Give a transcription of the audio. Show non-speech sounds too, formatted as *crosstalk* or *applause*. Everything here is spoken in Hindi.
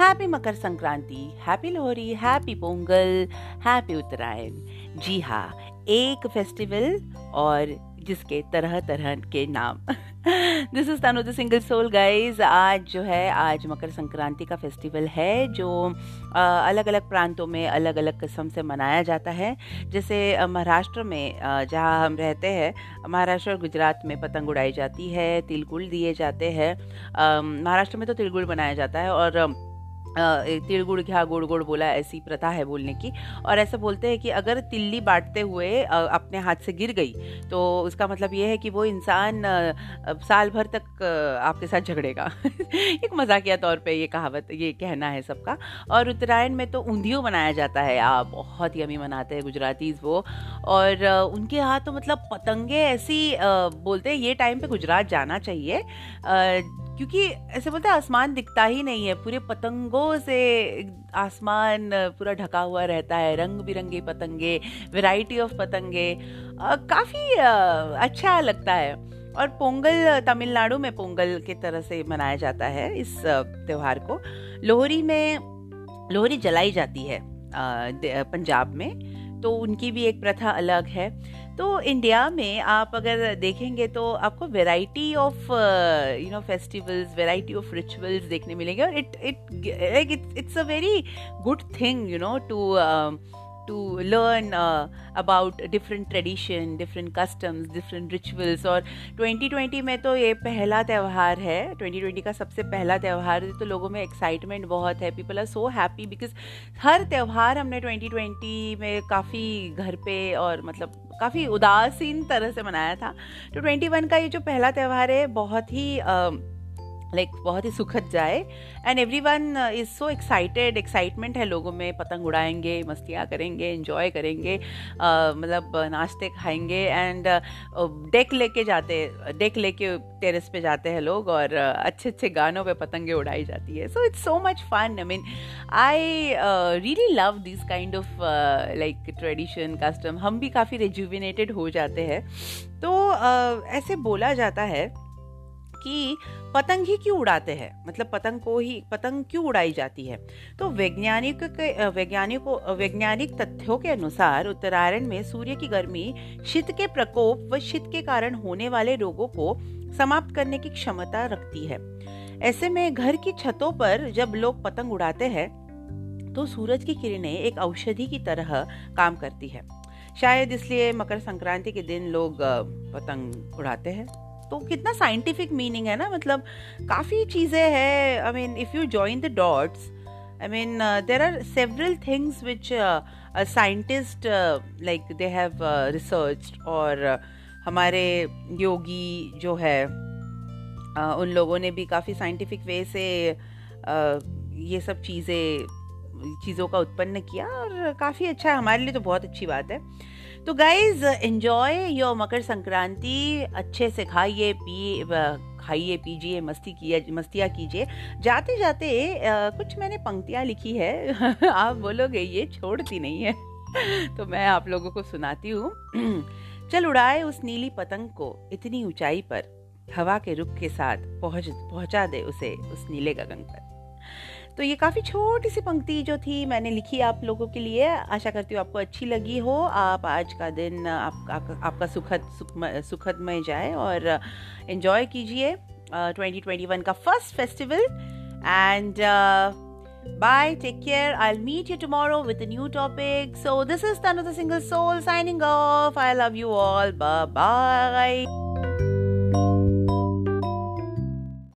Happy Makar Sankranti happy Lohri happy Pongal happy Uttarayan जी हाँ एक फेस्टिवल और जिसके तरह तरह के नाम। This is Tanu the single soul guys आज जो है, आज मकर संक्रांति का फेस्टिवल है, जो अलग अलग प्रांतों में अलग अलग किस्म से मनाया जाता है। जैसे महाराष्ट्र में जहाँ हम रहते हैं, महाराष्ट्र और गुजरात में पतंग उड़ाई जाती है तिलकुल दिए जाते हैं। महाराष्ट्र में तो तिलकुल बनाया जाता है और तिल गुड़ घ्या, गुड़ गुड़ बोला, ऐसी प्रथा है बोलने की। और ऐसा बोलते हैं कि अगर तिल्ली बांटते हुए अपने हाथ से गिर गई तो उसका मतलब ये है कि वो इंसान साल भर तक आपके साथ झगड़ेगा। *laughs* एक मजाकिया तौर पे ये कहावत, ये कहना है सबका। और उत्तरायण में तो ऊंधियो बनाया जाता है। आप बहुत यमी मनाते हैं गुजरातीज वो। और उनके यहाँ तो मतलब पतंगे ऐसी बोलते हैं ये टाइम पे गुजरात जाना चाहिए। क्योंकि ऐसे बोलते हैं, आसमान दिखता ही नहीं है। पूरे पतंगों से आसमान पूरा ढका हुआ रहता है। रंग बिरंगे पतंगे वैरायटी ऑफ़ पतंगे। काफ़ी अच्छा लगता है। और पोंगल, तमिलनाडु में पोंगल के तरह से मनाया जाता है इस त्यौहार को। लोहरी में, लोहरी जलाई जाती है पंजाब में। तो उनकी भी एक प्रथा अलग है। तो इंडिया में आप अगर देखेंगे तो आपको variety of you know festivals variety of rituals देखने मिलेंगे और it it like it's it's a very good thing you know to learn uh, about different tradition different customs different rituals और 2020 में तो ये पहला त्यौहार है। 2020 का सबसे पहला त्यौहार तो लोगों में एक्साइटमेंट बहुत है। People are so happy because हर त्यौहार हमने 2020 में काफ़ी घर पे और मतलब काफ़ी उदासीन तरह से मनाया था। तो 21 का ये जो पहला त्यौहार है, बहुत ही लाइक like, बहुत ही सुखद जाए। And everyone is so excited excitement है लोगों में। पतंग उड़ाएँगे मस्तियाँ करेंगे इन्जॉय करेंगे uh, मतलब नाश्ते खाएँगे। एंड डेक लेके जाते डेक लेके टेरेस पे जाते हैं लोग और uh, अच्छे अच्छे गानों पे पतंगे उड़ाई जाती है। So it's so much fun I mean I really love this kind of like tradition custom हम भी काफ़ी रेजुविनेटेड हो जाते हैं। तो uh, ऐसे बोला जाता है कि पतंग ही क्यों उड़ाते हैं? मतलब पतंग को ही, पतंग क्यों उड़ाई जाती है? तो वैज्ञानिक के, वैज्ञानिकों वैज्ञानिक तथ्यों के अनुसार उत्तरायण में सूर्य की गर्मी शीत के प्रकोप व शीत के कारण होने वाले रोगों को समाप्त करने की क्षमता रखती है। ऐसे में घर की छतों पर जब लोग पतंग उड़ाते हैं तो सूरज की किरणें एक औषधि की तरह काम करती है। शायद इसलिए मकर संक्रांति के दिन लोग पतंग उड़ाते हैं। तो कितना साइंटिफिक मीनिंग है ना? मतलब काफ़ी चीज़ें हैं। I mean if you join the dots I mean there are several things which scientist like they have research और हमारे योगी जो है uh, उन लोगों ने भी काफ़ी साइंटिफिक वे से uh, ये सब चीज़ें चीज़ों का उत्पन्न किया और काफ़ी अच्छा है। हमारे लिए तो बहुत अच्छी बात है। तो guys enjoy your Makar Sankranti. अच्छे से खाइए पी खाइए पीजिए मस्ती किए मस्तियाँ कीजिए। जाते जाते आ, कुछ मैंने पंक्तियाँ लिखी है। *laughs* आप बोलोगे ये छोड़ती नहीं है। *laughs* तो मैं आप लोगों को सुनाती हूँ। *clears throat* चल उड़ाए उस नीली पतंग को इतनी ऊंचाई पर। हवा के रुख के साथ पहुँच पहुँचा दे उसे उस नीले गगन पर। तो ये काफ़ी छोटी सी पंक्ति जो थी मैंने लिखी आप लोगों के लिए आशा करती हूँ आपको अच्छी लगी हो आप आज का दिन आप, आप, आपका सुखद सुखदमय जाए और इन्जॉय कीजिए ट्वेंटी ट्वेंटी वन का first festival and Bye, take care. I'll meet you tomorrow with a new topic. So, this is Tanu the Single Soul signing off. I love you all. Bye bye.